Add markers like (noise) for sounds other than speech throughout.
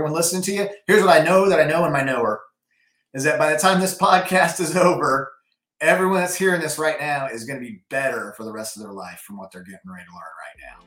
everyone listening to you. Here's what I know that I know in my knower is that by the time this podcast is over, everyone that's hearing this right now is going to be better for the rest of their life from what they're getting ready to learn right now.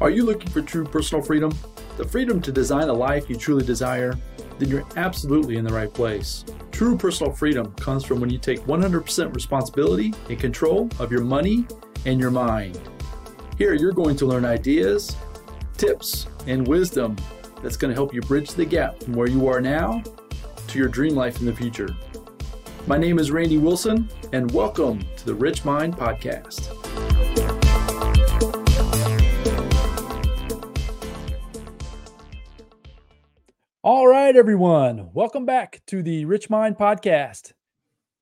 Are you looking for true personal freedom? The freedom to design a life you truly desire? Then you're absolutely in the right place. True personal freedom comes from when you take 100% responsibility and control of your money and your mind. Here, you're going to learn ideas, tips, and wisdom that's going to help you bridge the gap from where you are now to your dream life in the future. My name is Randy Wilson, and welcome to the RichMind Podcast. All right, everyone. Welcome back to the RichMind Podcast.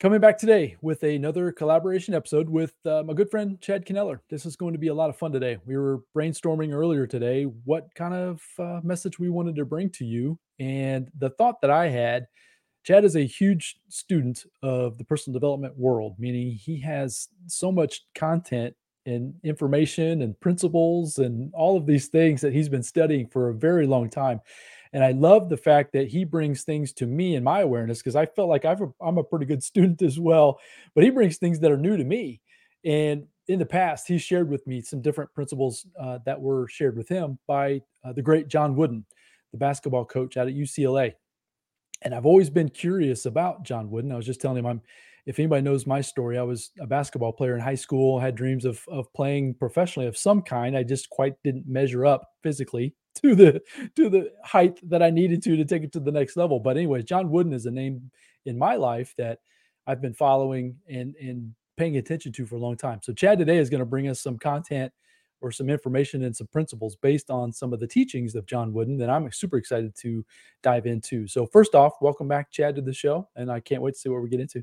Coming back today with another collaboration episode with uh, my good friend Chad Kneller. This is going to be a lot of fun today. We were brainstorming earlier today what kind of uh, message we wanted to bring to you. And the thought that I had Chad is a huge student of the personal development world, meaning he has so much content and information and principles and all of these things that he's been studying for a very long time. And I love the fact that he brings things to me in my awareness because I felt like I've a, I'm a pretty good (laughs) student as well, but he brings things that are new to me. And in the past, he shared with me some different principles uh, that were shared with him by uh, the great John Wooden, the basketball coach out at UCLA. And I've always been curious about John Wooden. I was just telling him I'm if anybody knows my story, I was a basketball player in high school, had dreams of of playing professionally of some kind. I just quite didn't measure up physically (laughs) to the to the height that I needed to to take it to the next level. But anyways, John Wooden is a name in my life that I've been following and and paying attention to for a long time. So Chad today is going to bring us some content or some information and some principles based on some of the teachings of John Wooden that I'm super excited to dive into. So first off, welcome back Chad to the show and I can't wait to see what we get into.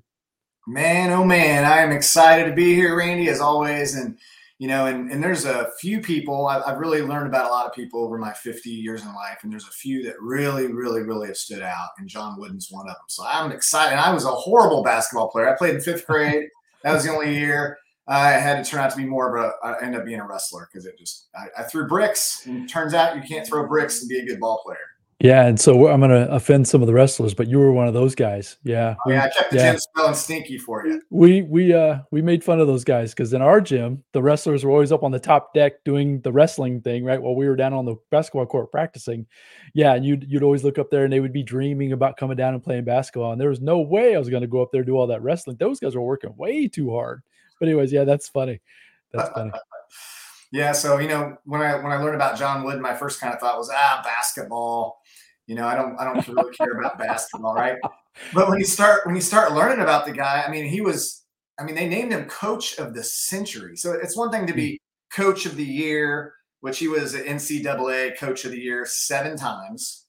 Man, oh man, I am excited to be here, Randy, as always. And you know, and, and there's a few people I've, I've really learned about a lot of people over my 50 years in life, and there's a few that really, really, really have stood out, and John Wooden's one of them. So I'm excited. I was a horrible basketball player. I played in fifth grade. that was the only year I had to turn out to be more of a. I ended up being a wrestler because it just I, I threw bricks, and turns out you can't throw bricks and be a good ball player. Yeah, and so I'm going to offend some of the wrestlers, but you were one of those guys. Yeah, oh, yeah, I kept the yeah. gym smelling stinky for you. We we uh we made fun of those guys because in our gym, the wrestlers were always up on the top deck doing the wrestling thing, right? While we were down on the basketball court practicing. Yeah, and you'd you'd always look up there, and they would be dreaming about coming down and playing basketball, and there was no way I was going to go up there and do all that wrestling. Those guys were working way too hard. But anyways, yeah, that's funny. That's funny. (laughs) yeah, so you know when I when I learned about John Wood, my first kind of thought was ah basketball you know, I don't I don't really care about basketball, right? But when you start when you start learning about the guy, I mean, he was I mean, they named him coach of the century. So it's one thing to be coach of the year, which he was an NCAA coach of the year seven times.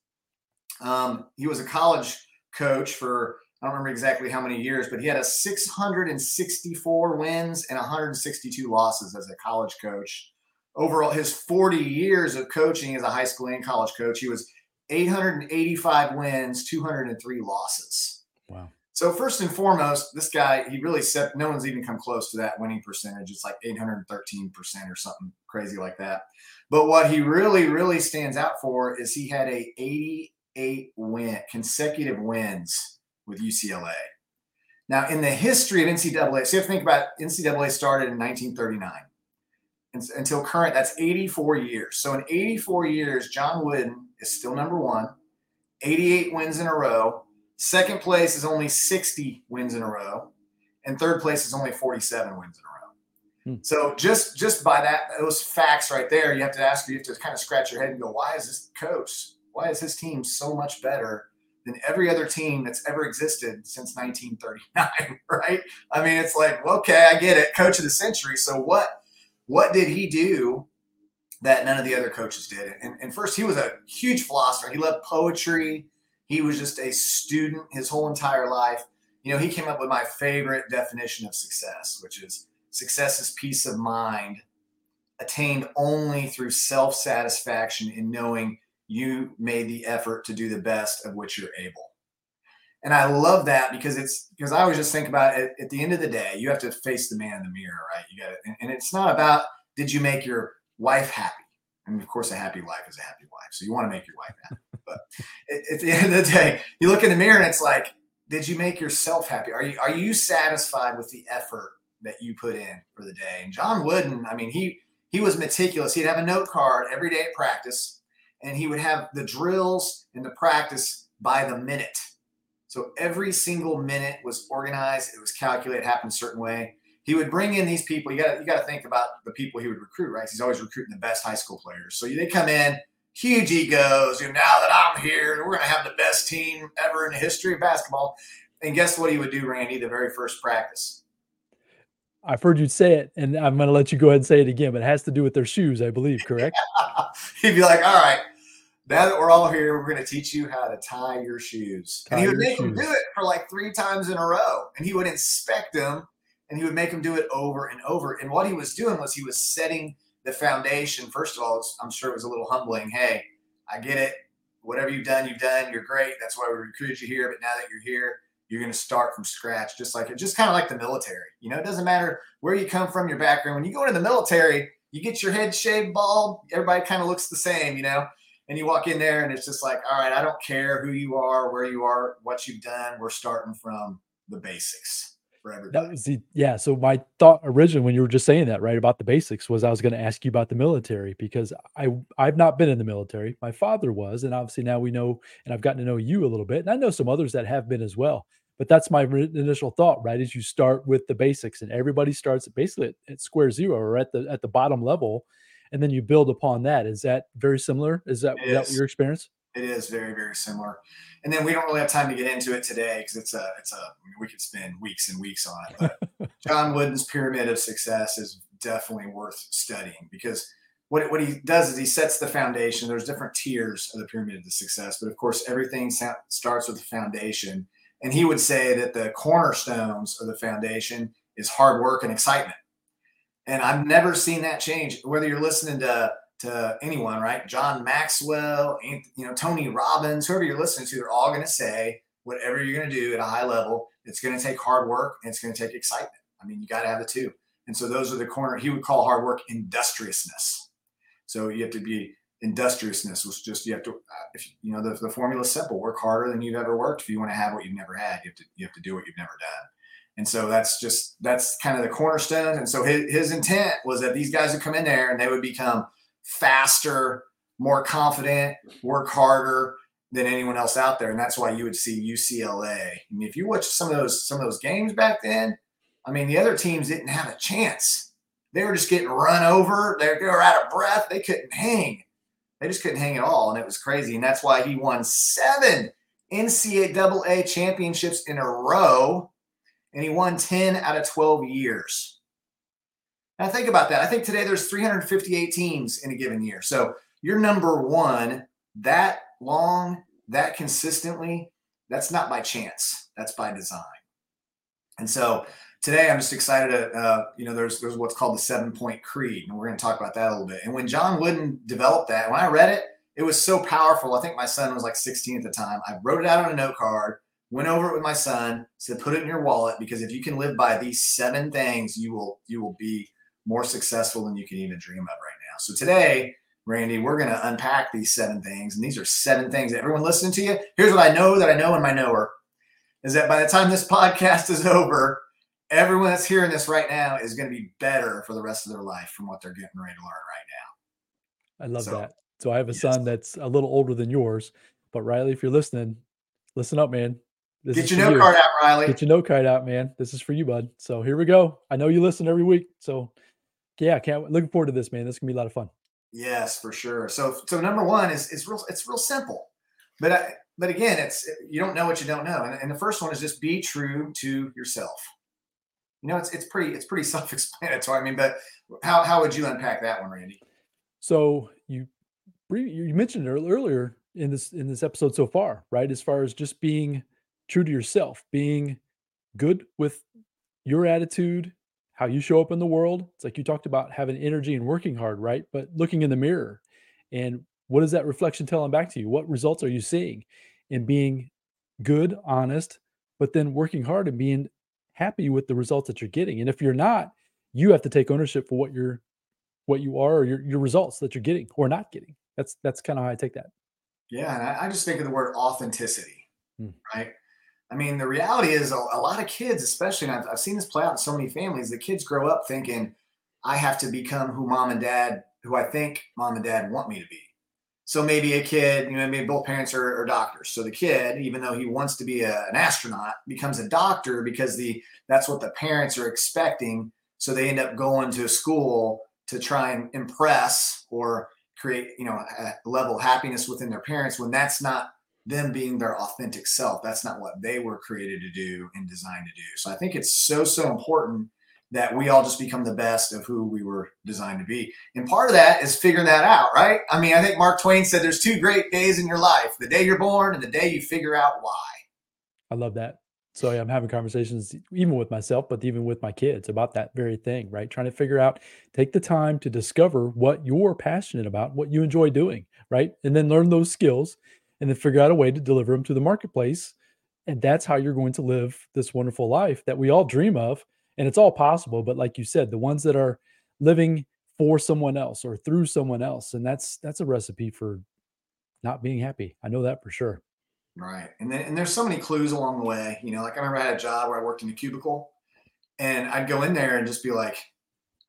Um, he was a college coach for I don't remember exactly how many years, but he had a 664 wins and 162 losses as a college coach. Overall, his 40 years of coaching as a high school and college coach, he was 885 wins, 203 losses. Wow. So first and foremost, this guy, he really set no one's even come close to that winning percentage. It's like 813% or something crazy like that. But what he really, really stands out for is he had a 88 win consecutive wins with UCLA. Now, in the history of NCAA, so you have to think about NCAA started in 1939 until current, that's 84 years. So in 84 years, John Wooden is still number one, 88 wins in a row. Second place is only 60 wins in a row, and third place is only 47 wins in a row. Hmm. So just just by that those facts right there, you have to ask you have to kind of scratch your head and go, why is this coach? Why is his team so much better than every other team that's ever existed since 1939? (laughs) Right? I mean, it's like, okay, I get it, coach of the century. So what what did he do that none of the other coaches did. And, and first, he was a huge philosopher. He loved poetry. He was just a student his whole entire life. You know, he came up with my favorite definition of success, which is success is peace of mind attained only through self satisfaction in knowing you made the effort to do the best of which you're able. And I love that because it's because I always just think about it at the end of the day, you have to face the man in the mirror, right? You got it. And, and it's not about did you make your wife happy? I mean, of course, a happy wife is a happy wife. So you want to make your wife happy. (laughs) But at the end of the day, you look in the mirror and it's like, did you make yourself happy? Are you are you satisfied with the effort that you put in for the day? And John Wooden, I mean, he he was meticulous. He'd have a note card every day at practice, and he would have the drills and the practice by the minute. So every single minute was organized. It was calculated, happened a certain way. He would bring in these people. You got you got to think about the people he would recruit, right? He's always recruiting the best high school players. So they come in, huge egos. You know, now that I'm here, we're going to have the best team ever in the history of basketball. And guess what he would do, Randy? The very first practice. I've heard you say it, and I'm going to let you go ahead and say it again. But it has to do with their shoes, I believe. Correct? (laughs) He'd be like, "All right, now that we're all here, we're going to teach you how to tie your shoes." Tie and he would make shoes. them do it for like three times in a row, and he would inspect them, and he would make them do it over and over. And what he was doing was he was setting the foundation. First of all, I'm sure it was a little humbling. Hey, I get it. Whatever you've done, you've done. You're great. That's why we recruited you here. But now that you're here, you're going to start from scratch, just like it, just kind of like the military. You know, it doesn't matter where you come from, your background. When you go into the military, you get your head shaved bald. Everybody kind of looks the same, you know. And you walk in there, and it's just like, all right, I don't care who you are, where you are, what you've done. We're starting from the basics for everybody. That was the yeah. So my thought originally when you were just saying that right about the basics was I was going to ask you about the military because I I've not been in the military. My father was, and obviously now we know, and I've gotten to know you a little bit, and I know some others that have been as well. But that's my initial thought, right? Is you start with the basics, and everybody starts basically at, at square zero or at the at the bottom level, and then you build upon that. Is that very similar? Is that, is that your experience? It is very very similar and then we don't really have time to get into it today because it's a it's a I mean, we could spend weeks and weeks on it. But (laughs) John Wooden's pyramid of success is definitely worth studying because what what he does is he sets the foundation. There's different tiers of the pyramid of the success, but of course everything starts with the foundation. And he would say that the cornerstones of the foundation is hard work and excitement. And I've never seen that change. Whether you're listening to to anyone, right? John Maxwell, you know, Tony Robbins, whoever you're listening to, they're all going to say whatever you're going to do at a high level, it's going to take hard work and it's going to take excitement. I mean, you got to have the two. And so those are the corner. He would call hard work industriousness. So you have to be industriousness was just you have to uh, if you know the, the formula is simple work harder than you've ever worked if you want to have what you've never had you have to you have to do what you've never done and so that's just that's kind of the cornerstone and so his, his intent was that these guys would come in there and they would become faster, more confident, work harder than anyone else out there. And that's why you would see UCLA. I mean, if you watch some of those some of those games back then, I mean, the other teams didn't have a chance. They were just getting run over. They, were out of breath. They couldn't hang. They just couldn't hang at all. And it was crazy. And that's why he won seven NCAA championships in a row. And he won 10 out of 12 years. Now think about that. I think today there's 358 teams in a given year. So you're number one that long, that consistently, that's not by chance. That's by design. And so today I'm just excited to, uh, you know, there's, there's what's called the seven point creed. And we're going to talk about that a little bit. And when John Wooden developed that, when I read it, it was so powerful. I think my son was like 16 at the time. I wrote it out on a note card, went over it with my son, said, put it in your wallet because if you can live by these seven things, you will, you will be more successful than you can even dream of right now. So today, Randy, we're going to unpack these seven things. And these are seven things that everyone listening to you. Here's what I know that I know in my knower is that by the time this podcast is over, everyone that's hearing this right now is going to be better for the rest of their life from what they're getting ready to learn right now. I love so, that. So I have a yes. son that's a little older than yours, but Riley, if you're listening, listen up, man. This Get your note you. card out, Riley. Get your note card out, man. This is for you, bud. So here we go. I know you listen every week, so yeah, can't looking forward to this, man. This is gonna be a lot of fun. Yes, for sure. So, so number one is is real. It's real simple, but I, but again, it's you don't know what you don't know. And, and the first one is just be true to yourself. You know, it's it's pretty it's pretty (laughs) self-explanatory. I mean, but how how would you unpack that one, Randy? So you you mentioned it earlier in this in this episode so far, right? As far as just being true to yourself, being good with your attitude how you show up in the world. It's like you talked about having energy and working hard, right? But looking in the mirror and what is that reflection telling back to you? What results are you seeing And being good, honest, but then working hard and being happy with the results that you're getting. And if you're not, you have to take ownership for what you're what you are or your, your results that you're getting or not getting. That's that's kind of how I take that. Yeah, and I, I just think of the word authenticity, hmm. right? I mean, the reality is a, a lot of kids, especially, and I've, I've seen this play out in so many families. The kids grow up thinking, "I have to become who mom and dad, who I think mom and dad want me to be." So maybe a kid, you know, maybe both parents are, are doctors. So the kid, even though he wants to be a, an astronaut, becomes a doctor because the that's what the parents are expecting. So they end up going to school to try and impress or create, you know, a level of happiness within their parents when that's not them being their authentic self. That's not what they were created to do and designed to do. So I think it's so so important that we all just become the best of who we were designed to be. And part of that is figuring that out, right? I mean, I think Mark Twain said there's two great days in your life the day you're born and the day you figure out why. I love that. So yeah, I'm having conversations even with myself, but even with my kids about that very thing, right? Trying to figure out, take the time to discover what you're passionate about, what you enjoy doing, right? And then learn those skills and then figure out a way to deliver them to the marketplace. And that's how you're going to live this wonderful life that we all dream of and it's all possible but like you said the ones that are living for someone else or through someone else and that's that's a recipe for not being happy i know that for sure right and then and there's so many clues along the way you know like i remember i had a job where i worked in a cubicle and i'd go in there and just be like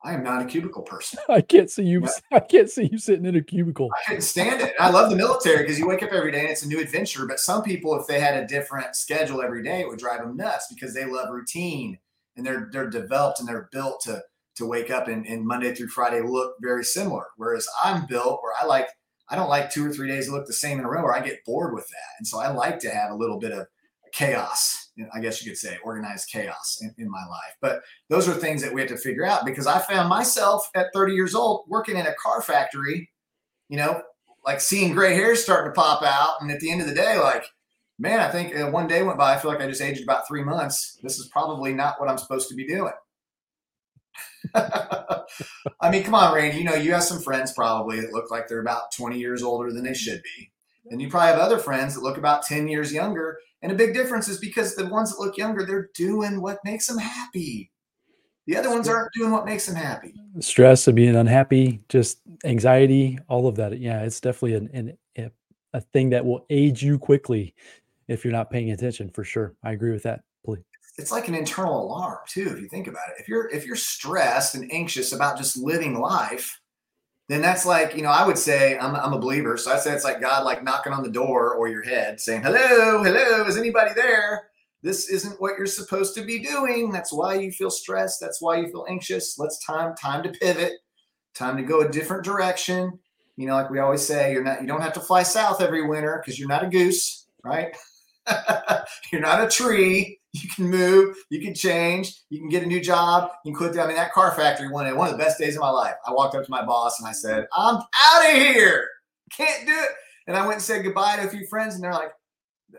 I am not a cubicle person. (laughs) I can't see you. (laughs) I can't see you sitting in a cubicle. I couldn't stand it. I love the military because you wake up every day and it's a new adventure. But some people, if they had a different schedule every day, it would drive them nuts because they love routine and they're they're developed and they're built to to wake up and, and Monday through Friday look very similar. Whereas I'm built where I like I don't like two or three days to look the same in a row, or I get bored with that. And so I like to have a little bit of chaos, I guess you could say, organized chaos in, in my life. But those are things that we have to figure out because I found myself at 30 years old working in a car factory, you know, like seeing gray hairs starting to pop out. And at the end of the day, like man, I think uh, one day went by. I feel like I just aged about three months. This is probably not what I'm supposed to be doing. (laughs) I mean, come on, Randy. You know, you have some friends probably that look like they're about 20 years older than they should be. And you probably have other friends that look about 10 years younger. And a big difference is because the ones that look younger, they're doing what makes them happy. The other ones aren't doing what makes them happy. Stress of being unhappy, just anxiety, all of that. Yeah, it's definitely an, an, a thing that will age you quickly if you're not paying attention for sure. I agree with that. Please. It's like an internal alarm too, if you think about it. If you're if you're stressed and anxious about just living life, then that's like, you know, I would say I'm, I'm a believer. So I say it's like God like knocking on the door or your head saying, Hello, hello, is anybody there? This isn't what you're supposed to be doing. That's why you feel stressed. That's why you feel anxious. Let's time, time to pivot, time to go a different direction. You know, like we always say, you're not you don't have to fly south every winter because you're not a goose, right? (laughs) You're not a tree. You can move. You can change. You can get a new job. You can quit. I mean, that car factory one day, one of the best days of my life. I walked up to my boss and I said, "I'm out of here. Can't do it." And I went and said goodbye to a few friends, and they're like,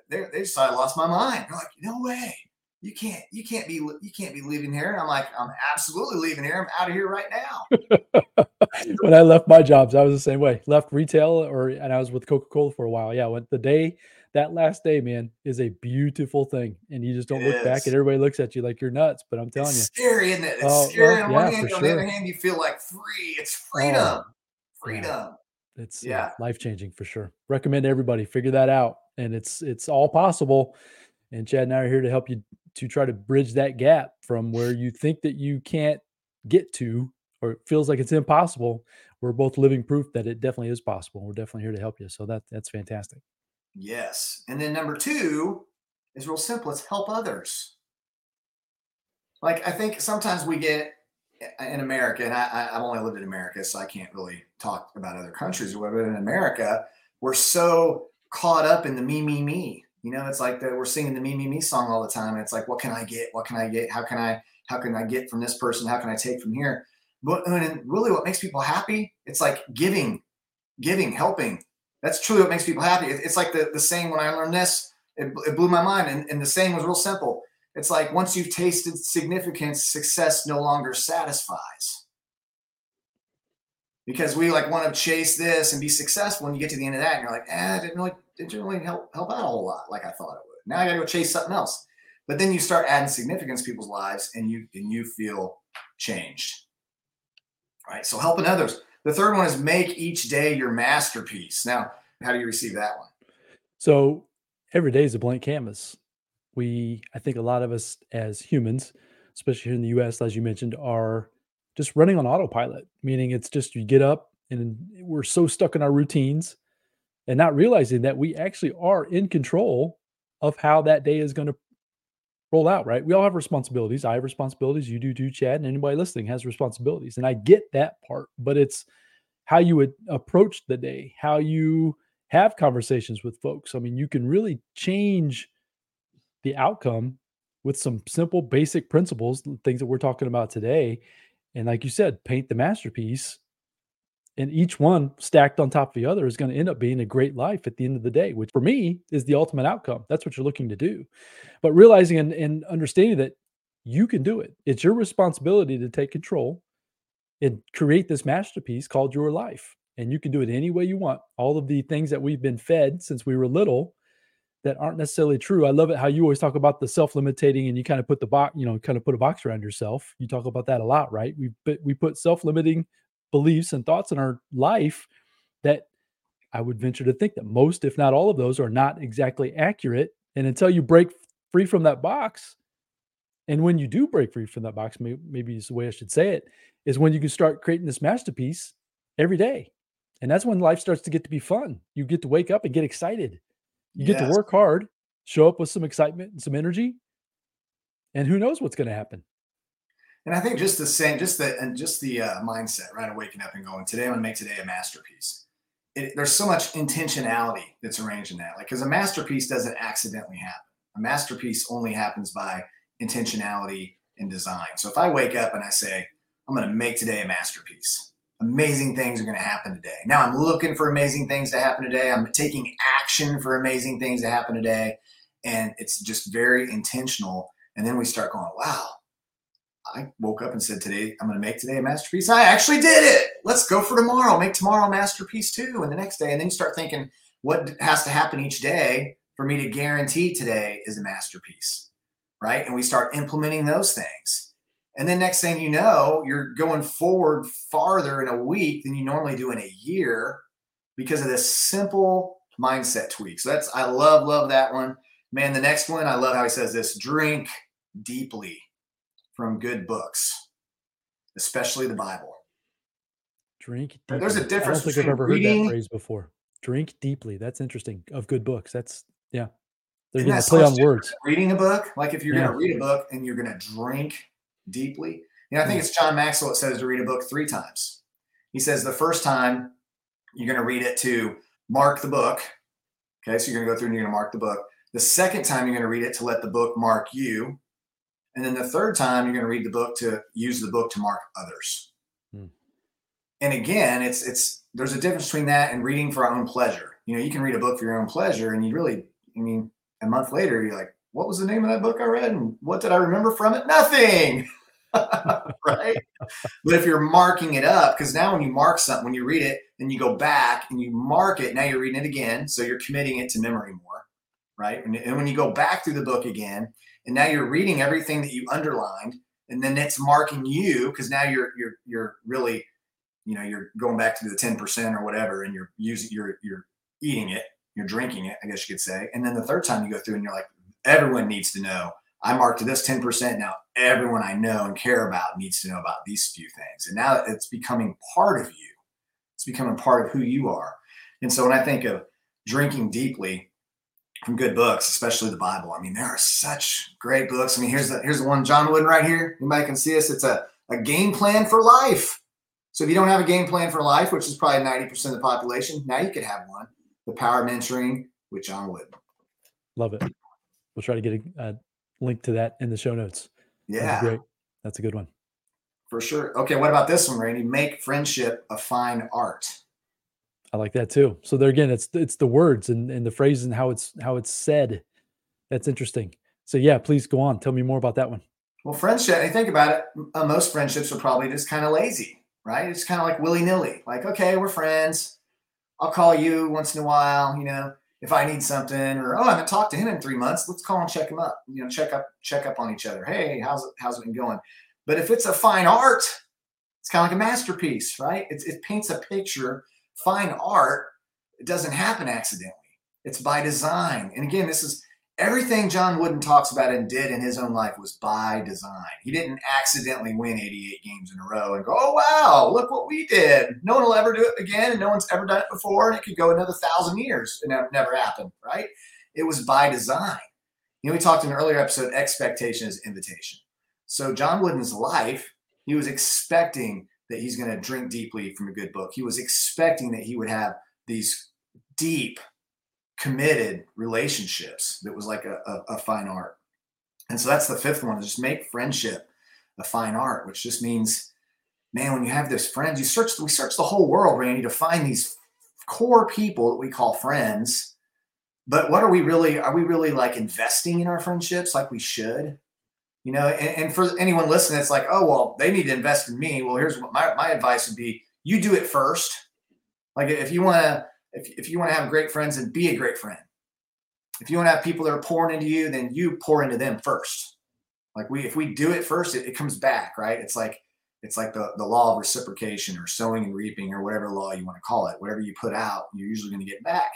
they, they just I lost my mind. They're like, "No way." You can't, you can't be, you can't be leaving here. And I'm like, I'm absolutely leaving here. I'm out of here right now. (laughs) when I left my jobs, I was the same way. Left retail, or and I was with Coca Cola for a while. Yeah, when the day that last day, man, is a beautiful thing. And you just don't it look is. back and everybody looks at you like you're nuts. But I'm telling it's you. Scary, isn't it? It's oh, scary well, on one hand. On the other hand, you feel like free. It's freedom. Oh, freedom. Yeah. It's yeah. life changing for sure. Recommend everybody figure that out. And it's it's all possible. And Chad and I are here to help you to try to bridge that gap from where you think that you can't get to or it feels like it's impossible. We're both living proof that it definitely is possible. We're definitely here to help you. So that that's fantastic. Yes. And then number two is real simple it's help others. Like, I think sometimes we get eh, in America, and I, have only lived in America, so I can't really talk about other countries or whatever. In America, we're so caught up in the me, me, me. You know, it's like the, we're singing the me, me, me song all the time. It's like, what can I get? What can I get? How can I, how can I get from this person? How can I take from here? But and really, what makes people happy? It's like giving, giving, helping, that's truly what makes people happy. It's like the, the saying when I learned this, it, it blew my mind. And, and the saying was real simple. It's like once you've tasted significance, success no longer satisfies. Because we like want to chase this and be successful, and you get to the end of that, and you're like, eh, it didn't really, didn't really help help out a whole lot like I thought it would. Now I got to go chase something else. But then you start adding significance to people's lives, and you and you feel changed. Right. So helping others. The third one is make each day your masterpiece. Now, how do you receive that one? So every day is a blank canvas. We, I think, a lot of us as humans, especially here in the U.S., as you mentioned, are just running on autopilot. Meaning, it's just you get up and we're so stuck in our routines and not realizing that we actually are in control of how that day is going to roll out, right? We all have responsibilities. I have responsibilities. You do too, Chad, and anybody listening has responsibilities. And I get that part, but it's how you would approach the day, how you have conversations with folks. I mean, you can really change the outcome with some simple, basic principles, things that we're talking about today. And like you said, paint the masterpiece and each one stacked on top of the other is going to end up being a great life at the end of the day which for me is the ultimate outcome. That's what you're looking to do. But realizing and, and understanding that you can do it. It's your responsibility to take control and create this masterpiece called your life. And you can do it any way you want. All of the things that we've been fed since we were little that aren't necessarily true. I love it how you always talk about the self-limiting and you kind of put the box you know kind of put a box around yourself. You talk about that a lot right? We we put self-limiting beliefs and thoughts in our life that I would venture to think that most, if not all of those, are not exactly accurate. And until you break free from that box, and when you do break free from that box, maybe, maybe is the way I should say it, is when you can start creating this masterpiece every day. And that's when life starts to get to be fun. You get to wake up and get excited. You yes. get to work hard, show up with some excitement and some energy. And who knows what's going to happen? And I think just the same, just the and just the uh, mindset, right, of waking up and going, today I'm gonna make today a masterpiece. It, there's so much intentionality that's arranged in that, like because a masterpiece doesn't accidentally happen. A masterpiece only happens by intentionality and design. So if I wake up and I say, I'm gonna make today a masterpiece, amazing things are gonna happen today. Now I'm looking for amazing things to happen today. I'm taking action for amazing things to happen today, and it's just very intentional. And then we start going, wow I woke up and said, Today, I'm going to make today a masterpiece. I actually did it. Let's go for tomorrow. Make tomorrow a masterpiece too. And the next day. And then you start thinking, what has to happen each day for me to guarantee today is a masterpiece? Right. And we start implementing those things. And then next thing you know, you're going forward farther in a week than you normally do in a year because of this simple mindset tweak. So that's, I love, love that one. Man, the next one, I love how he says this drink deeply from good books, especially the Bible. Drink deeply. There's a difference. I don't think I've ever reading, heard that phrase before. Drink deeply. That's interesting. Of good books. That's yeah. They're going to play on words. Reading a book, like if you're yeah. going to read a book and you're going to drink deeply. You know, I think it's John Maxwell that says to read a book three times. He says the first time you're going to read it to mark the book. Okay, so you're going to go through and you're going to mark the book. The second time you're going to read it to let the book mark you. And then the third time, you're going to read the book to use the book to mark others. Hmm. And again, it's it's there's a difference between that and reading for our own pleasure. You know, you can read a book for your own pleasure, and you really, I mean, a month later, you're like, what was the name of that book I read, and what did I remember from it? Nothing. (laughs) right? but if you're marking it up, because now when you mark something, when you read it, then you go back and you mark it. Now you're reading it again, so you're committing it to memory more, right? And, and when you go back through the book again, and now you're reading everything that you underlined and then it's marking you because now you're you're you're really you know you're going back to the 10% or whatever and you're using you're you're eating it you're drinking it i guess you could say. And then the third time you go through and you're like everyone needs to know. I marked this 10% now everyone i know and care about needs to know about these few things. And now it's becoming part of you. It's becoming part of who you are. And so when i think of drinking deeply from good books, especially the Bible. I mean, there are such great books. I mean, here's the here's the one John Wooden right here. Anybody can see us. It's a, a game plan for life. So if you don't have a game plan for life, which is probably 90% of the population, now you could have one. The Power of Mentoring with John Wooden. Love it. We'll try to get a, a link to that in the show notes. Yeah. great. That's a good one. For sure. Okay, what about this one, Randy? Make friendship a fine art. I like that too. So there again, it's it's the words and, and the phrases and how it's how it's said. That's interesting. So yeah, please go on. Tell me more about that one. Well, friendship. I think about it. Uh, most friendships are probably just kind of lazy, right? It's kind of like willy nilly. Like, okay, we're friends. I'll call you once in a while. You know, if I need something or oh, I haven't talked to him in three months, let's call and check him up. You know, check up, check up on each other. Hey, how's it, how's it been going? But if it's a fine art, it's kind of like a masterpiece, right? It's, it paints a picture. Fine art, doesn't happen accidentally. It's by design. And again, this is everything John Wooden talks about and did in his own life was by design. He didn't accidentally win 88 games in a row and go, oh, wow, look what we did. No one will ever do it again, and no one's ever done it before, and it could go another thousand years and it never happened, right? It was by design. You know, we talked in an earlier episode expectation is invitation. So, John Wooden's life, he was expecting that he's going to drink deeply from a good book. He was expecting that he would have these deep, committed relationships that was like a, a, a fine art. And so that's the fifth one, just make friendship a fine art, which just means, man, when you have those friends, you search, we search the whole world, Randy, to find these core people that we call friends. But what are we really, are we really like investing in our friendships like we should? You know, and, and for anyone listening, it's like, oh, well, they need to invest in me. Well, here's what my, my advice would be you do it first. Like if you want to, if, if you want to have great friends, and be a great friend. If you want to have people that are pouring into you, then you pour into them first. Like we, if we do it first, it, it comes back, right? It's like it's like the, the law of reciprocation or sowing and reaping or whatever law you want to call it. Whatever you put out, you're usually going to get back.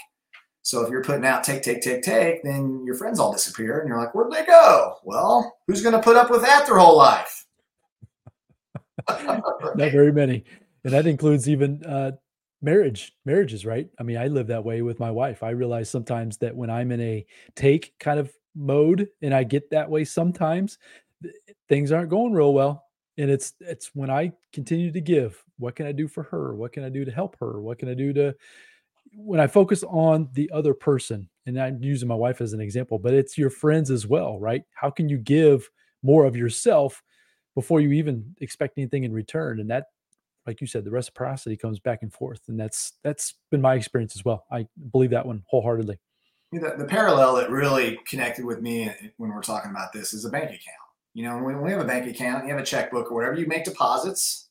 So if you're putting out take, take, take, take, then your friends all disappear and you're like, where'd they go? Well, who's going to put up with that their whole life? (laughs) Not very many. And that includes even uh, marriage marriages right i mean i live that way with my wife i realize sometimes that when i'm in a take kind of mode and i get that way sometimes things aren't going real well and it's it's when i continue to give what can i do for her what can i do to help her what can i do to when i focus on the other person and i'm using my wife as an example but it's your friends as well right how can you give more of yourself before you even expect anything in return and that like you said, the reciprocity comes back and forth, and that's that's been my experience as well. I believe that one wholeheartedly. The, the parallel that really connected with me uh, when we're talking about this is a bank account. You know, when we have a bank account, you have a checkbook or whatever, you make deposits,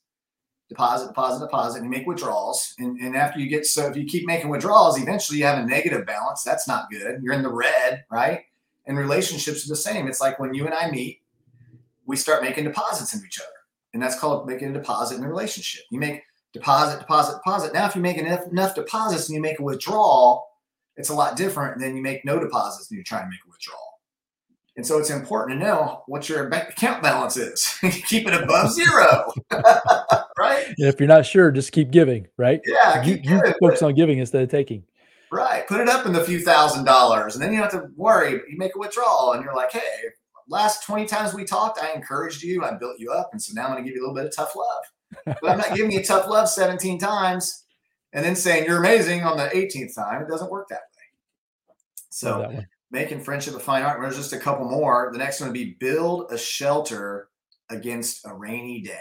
deposit, deposit, deposit, and you make withdrawals. And, and after you get so, if you keep making withdrawals, eventually you have a negative balance. That's not good. You're in the red, right? And relationships are the same. It's like when you and I meet, we start making deposits into each other and that's called making a deposit in a relationship. You make deposit, deposit, deposit. Now, if you make enough, enough deposits and you make a withdrawal, it's a lot different than you make no deposits and you're trying to make a withdrawal. And so it's important to know what your bank account balance is. (laughs) keep it above zero, (laughs) right? And if you're not sure, just keep giving, right? Yeah, you, you focus on giving instead of taking. Right. Put it up in the few thousand dollars, and then you don't have to worry. You make a withdrawal, and you're like, hey, last 20 times we talked, I encouraged you, I built you up. And so now I'm going to give you a little bit of tough love. But I'm not giving you tough love 17 times and then saying you're amazing on the 18th time. It doesn't work that way. So that making friendship a fine art. There's just a couple more. The next one would be build a shelter against a rainy day.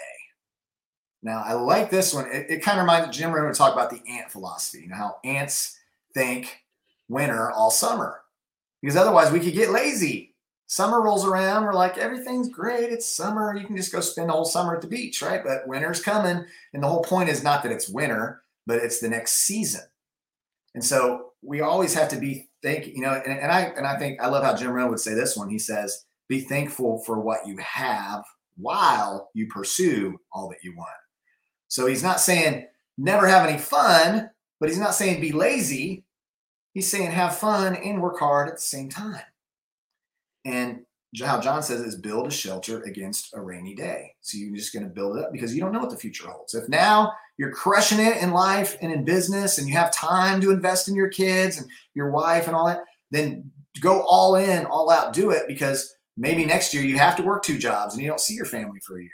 Now, I like this one. It, it kind of reminds Jim Rohn to talk about the ant philosophy. You know how ants think winter all summer because otherwise we could get lazy summer rolls around, we're like, everything's great. It's summer. You can just go spend the whole summer at the beach, right? But winter's coming. And the whole point is not that it's winter, but it's the next season. And so we always have to be thinking, you know, and, and I and I think I love how Jim Rohn would say this one. He says, be thankful for what you have while you pursue all that you want. So he's not saying never have any fun, but he's not saying be lazy. He's saying have fun and work hard at the same time. And how John says is build a shelter against a rainy day. So you're just going to build it up because you don't know what the future holds. If now you're crushing it in life and in business and you have time to invest in your kids and your wife and all that, then go all in, all out, do it because maybe next year you have to work two jobs and you don't see your family for a year.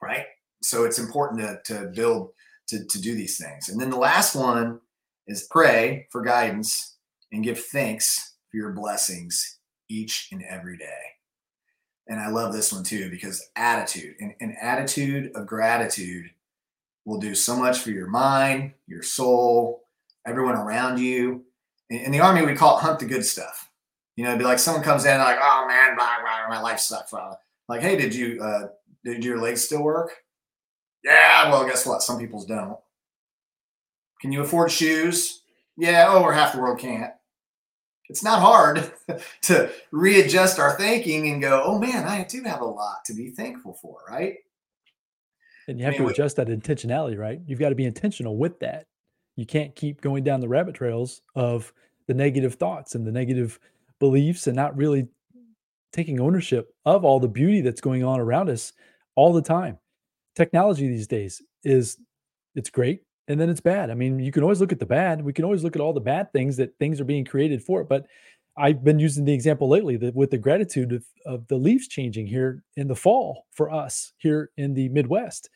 Right? So it's important to, to build to, to do these things. And then the last one is pray for guidance and give thanks for your blessings each and every day. And I love this one too because attitude, an, an attitude of gratitude will do so much for your mind, your soul, everyone around you. In, in the army, we call it hunt the good stuff. You know, it'd be like someone comes in like, oh man, blah, blah, my life sucks. Blah. Like, hey, did you uh, did your legs still work? Yeah, well, guess what? Some people's don't. Can you afford shoes? Yeah, oh, over half the world can't. It's not hard (laughs) to readjust our thinking and go, oh man, I do have a lot to be thankful for, right? And you have I mean, to adjust that intentionality, right? You've got to be intentional with that. You can't keep going down the rabbit trails of the negative thoughts and the negative beliefs and not really taking ownership of all the beauty that's going on around us all the time. Technology these days is it's great and then it's bad. I mean, you can always look at the bad. We can always look at all the bad things that things are being created for. But I've been using the example lately that with the gratitude of, of the leaves changing here in the fall for us here in the Midwest.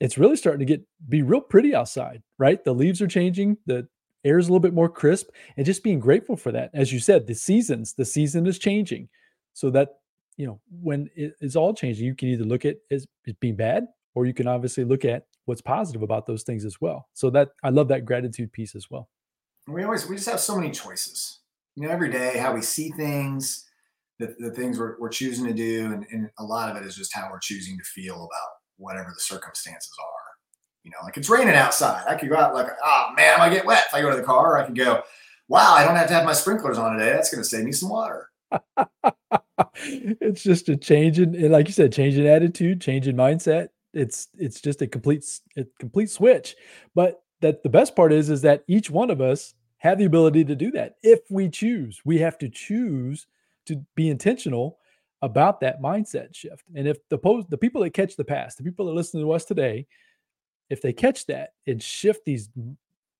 It's really starting to get be real pretty outside, right? The leaves are changing, the air is a little bit more crisp, and just being grateful for that. As you said, the seasons, the season is changing. So that, you know, when it is all changing, you can either look at it as being bad, or you can obviously look at what's positive about those things as well. So that I love that gratitude piece as well. We always we just have so many choices. You know, every day how we see things, the, the things we're, we're choosing to do, and, and a lot of it is just how we're choosing to feel about whatever the circumstances are. You know, like it's raining outside. I could go out like, oh man, I get wet. If I go to the car, I can go, wow, I don't have to have my sprinklers on today. That's going to save me some water. (laughs) it's just a change in, like you said, change in attitude, change in mindset, it's it's just a complete a complete switch. But that the best part is is that each one of us have the ability to do that if we choose. We have to choose to be intentional about that mindset shift. And if the post the people that catch the past, the people that listen to us today, if they catch that and shift these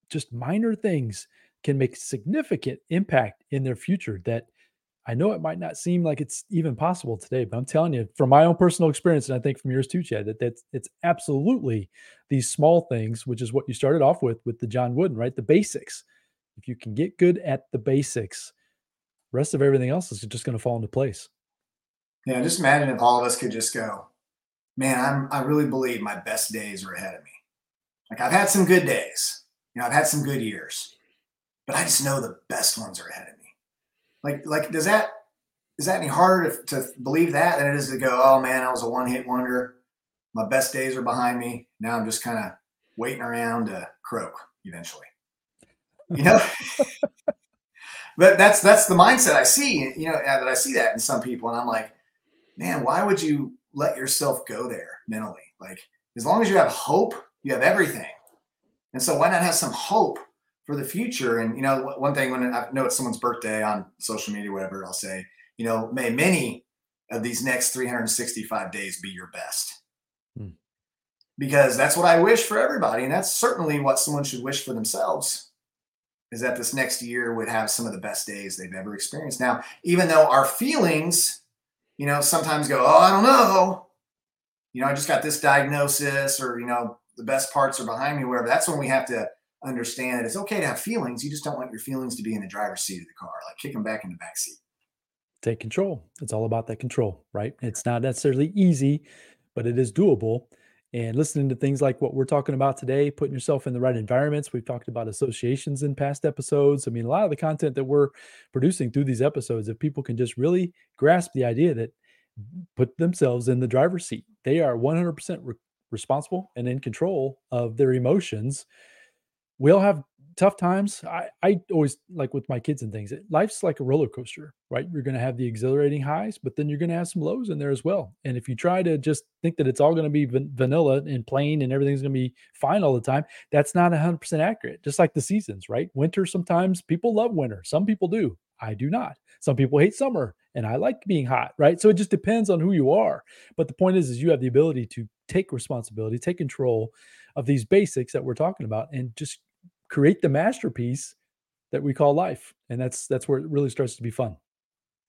just minor things can make significant impact in their future that I know it might not seem like it's even possible today, but I'm telling you from my own personal experience, and I think from yours too, Chad, that that's it's absolutely these small things, which is what you started off with with the John Wooden, right? The basics. If you can get good at the basics, rest of everything else is just going to fall into place. Yeah, just imagine if all of us could just go, man, I'm I really believe my best days are ahead of me. Like I've had some good days, you know, I've had some good years, but I just know the best ones are ahead of me like, like does that is that any harder to, to believe that than it is to go, oh man, I was a one hit wonder. My best days are behind me. Now I'm just kind of waiting around to croak eventually. You know, (laughs) (laughs) but that's that's the mindset I see. You know that I see that in some people, and I'm like, man, why would you let yourself go there mentally? Like, as long as you have hope, you have everything. And so why not have some hope for the future. And you know, one thing when I know it's someone's birthday on social media, whatever, I'll say, you know, may many of these next 365 days be your best. Hmm. Because that's what I wish for everybody. And that's certainly what someone should wish for themselves is that this next year would have some of the best days they've ever experienced. Now, even though our feelings, you know, sometimes go, oh, I don't know. You know, I just got this diagnosis, or, you know, the best parts are behind me, whatever. That's when we have to understand that it's okay to have feelings. You just don't want your feelings to be in the driver's seat of the car, like kick them back in the back seat. Take control. It's all about that control, right? It's not necessarily easy, but it is doable. And listening to things like what we're talking about today, putting yourself in the right environments. We've talked about associations in past episodes. I mean, a lot of the content that we're producing through these episodes, if people can just really grasp the idea that put themselves in the driver's seat, they are 100% re- responsible and in control of their emotions we all have tough times. I, I always like with my kids and things, life's like a roller coaster, right? You're going to have the exhilarating highs, but then you're going to have some lows in there as well. And if you try to just think that it's all going to be van- vanilla and plain and everything's going to be fine all the time, that's not 100% accurate. Just like the seasons, right? Winter, sometimes people love winter. Some people do. I do not. Some people hate summer and I like being hot, right? So it just depends on who you are. But the point is, is you have the ability to take responsibility, take control of these basics that we're talking about and just create the masterpiece that we call life. And that's that's where it really starts to be fun.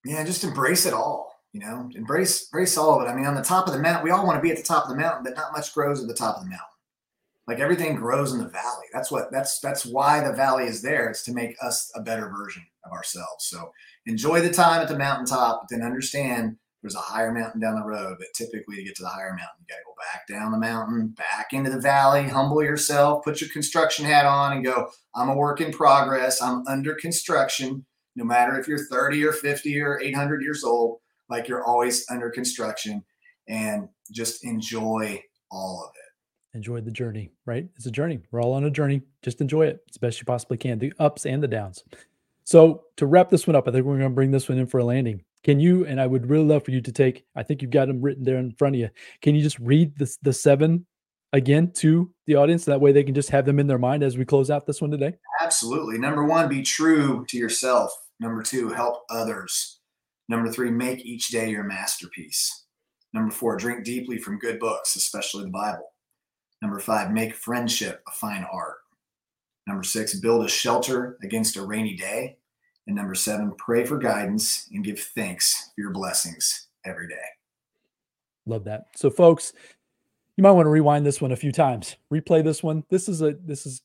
Yeah just embrace it all you know embrace embrace all of it. I mean on the top of the mountain we all want to be at the top of the mountain but not much grows at the top of the mountain. Like everything grows in the valley. That's what that's that's why the valley is there it's to make us a better version of ourselves. So enjoy the time at the mountaintop but then understand there's a higher mountain down the road, but typically to get to the higher mountain, you got to go back down the mountain, back into the valley, humble yourself, put your construction hat on, and go, I'm a work in progress. I'm under construction. No matter if you're 30 or 50 or 800 years old, like you're always under construction and just enjoy all of it. enjoy the journey, right? It's a journey. We're all on a journey. Just enjoy it as best you possibly can, the ups and the downs. So to wrap this one up, I think we're going to bring this one in for a landing. Can you, and I would really love for you to take, I think you've got them written there in front of you. Can you just read the, the seven again to the audience? That way they can just have them in their mind as we close out this one today. Absolutely. Number one, be true to yourself. Number two, help others. Number three, make each day your masterpiece. Number four, drink deeply from good books, especially the Bible. Number five, make friendship a fine art. Number six, build a shelter against a rainy day. And number seven, pray for guidance and give thanks for your blessings every day. Love that. So, folks, you might want to rewind this one a few times, replay this one. This is a this is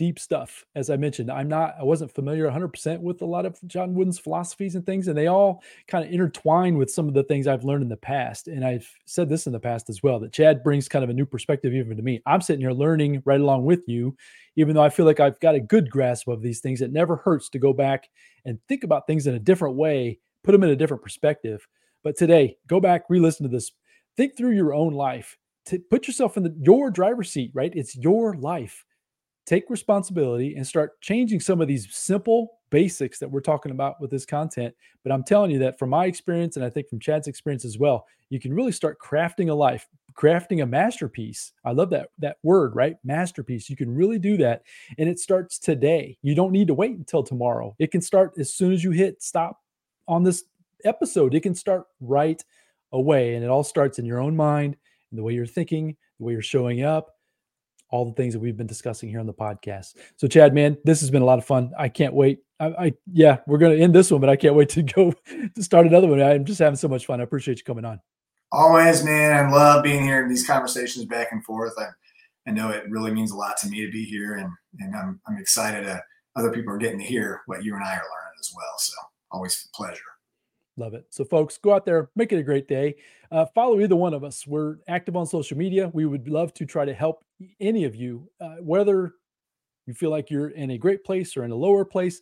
deep stuff. As I mentioned, I'm not, I wasn't familiar 100% with a lot of John Wooden's philosophies and things, and they all kind of intertwine with some of the things I've learned in the past. And I've said this in the past as well that Chad brings kind of a new perspective even to me. I'm sitting here learning right along with you, even though I feel like I've got a good grasp of these things. It never hurts to go back and think about things in a different way, put them in a different perspective. But today, go back, re listen to this, think through your own life. To put yourself in the, your driver's seat, right? It's your life take responsibility and start changing some of these simple basics that we're talking about with this content. But I'm telling you that from my experience, and I think from Chad's experience as well, you can really start crafting a life, crafting a masterpiece. I love that that word, right? Masterpiece. You can really do that, and it starts today. You don't need to wait until tomorrow. It can start as soon as you hit stop on this episode. It can start right away, and it all starts in your own mind, and the way you're thinking, the way you're showing up all the things that we've been discussing here on the podcast. So, Chad, man, this has been a lot of fun. I can't wait. I, I yeah, we're going to end this one, but I can't wait to (laughs) go to start another one. I'm just having so much fun. I appreciate you coming on. Always, man. I love being here in these conversations back and forth. I, I know it really means a lot to me to be here, and and I'm I'm excited that other people are getting to hear what you and I are learning as well. So, always a pleasure. Love it. So, folks, go out there, make it a great day. Uh, follow either one of us. We're active on social media. We would love to try to help any of you, uh, whether you feel like you're in a great place or in a lower place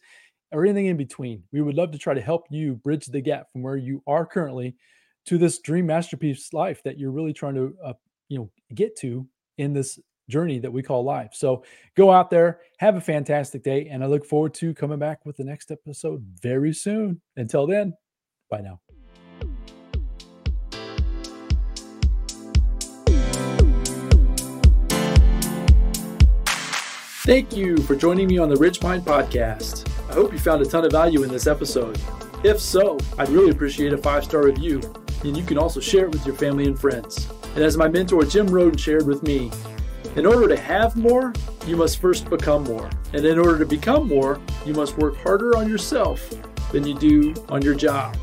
or anything in between. We would love to try to help you bridge the gap from where you are currently to this dream masterpiece life that you're really trying to, uh, you know, get to in this journey that we call life. So go out there, have a fantastic day, and I look forward to coming back with the next episode very soon. Until then. Bye now. Thank you for joining me on the RichMind Podcast. I hope you found a ton of value in this episode. If so, I'd really appreciate a five star review, and you can also share it with your family and friends. And as my mentor Jim Rohn shared with me, in order to have more, you must first become more. And in order to become more, you must work harder on yourself than you do on your job.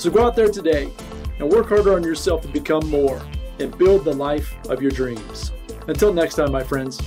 So go out there today and work harder on yourself to become more and build the life of your dreams. Until next time, my friends.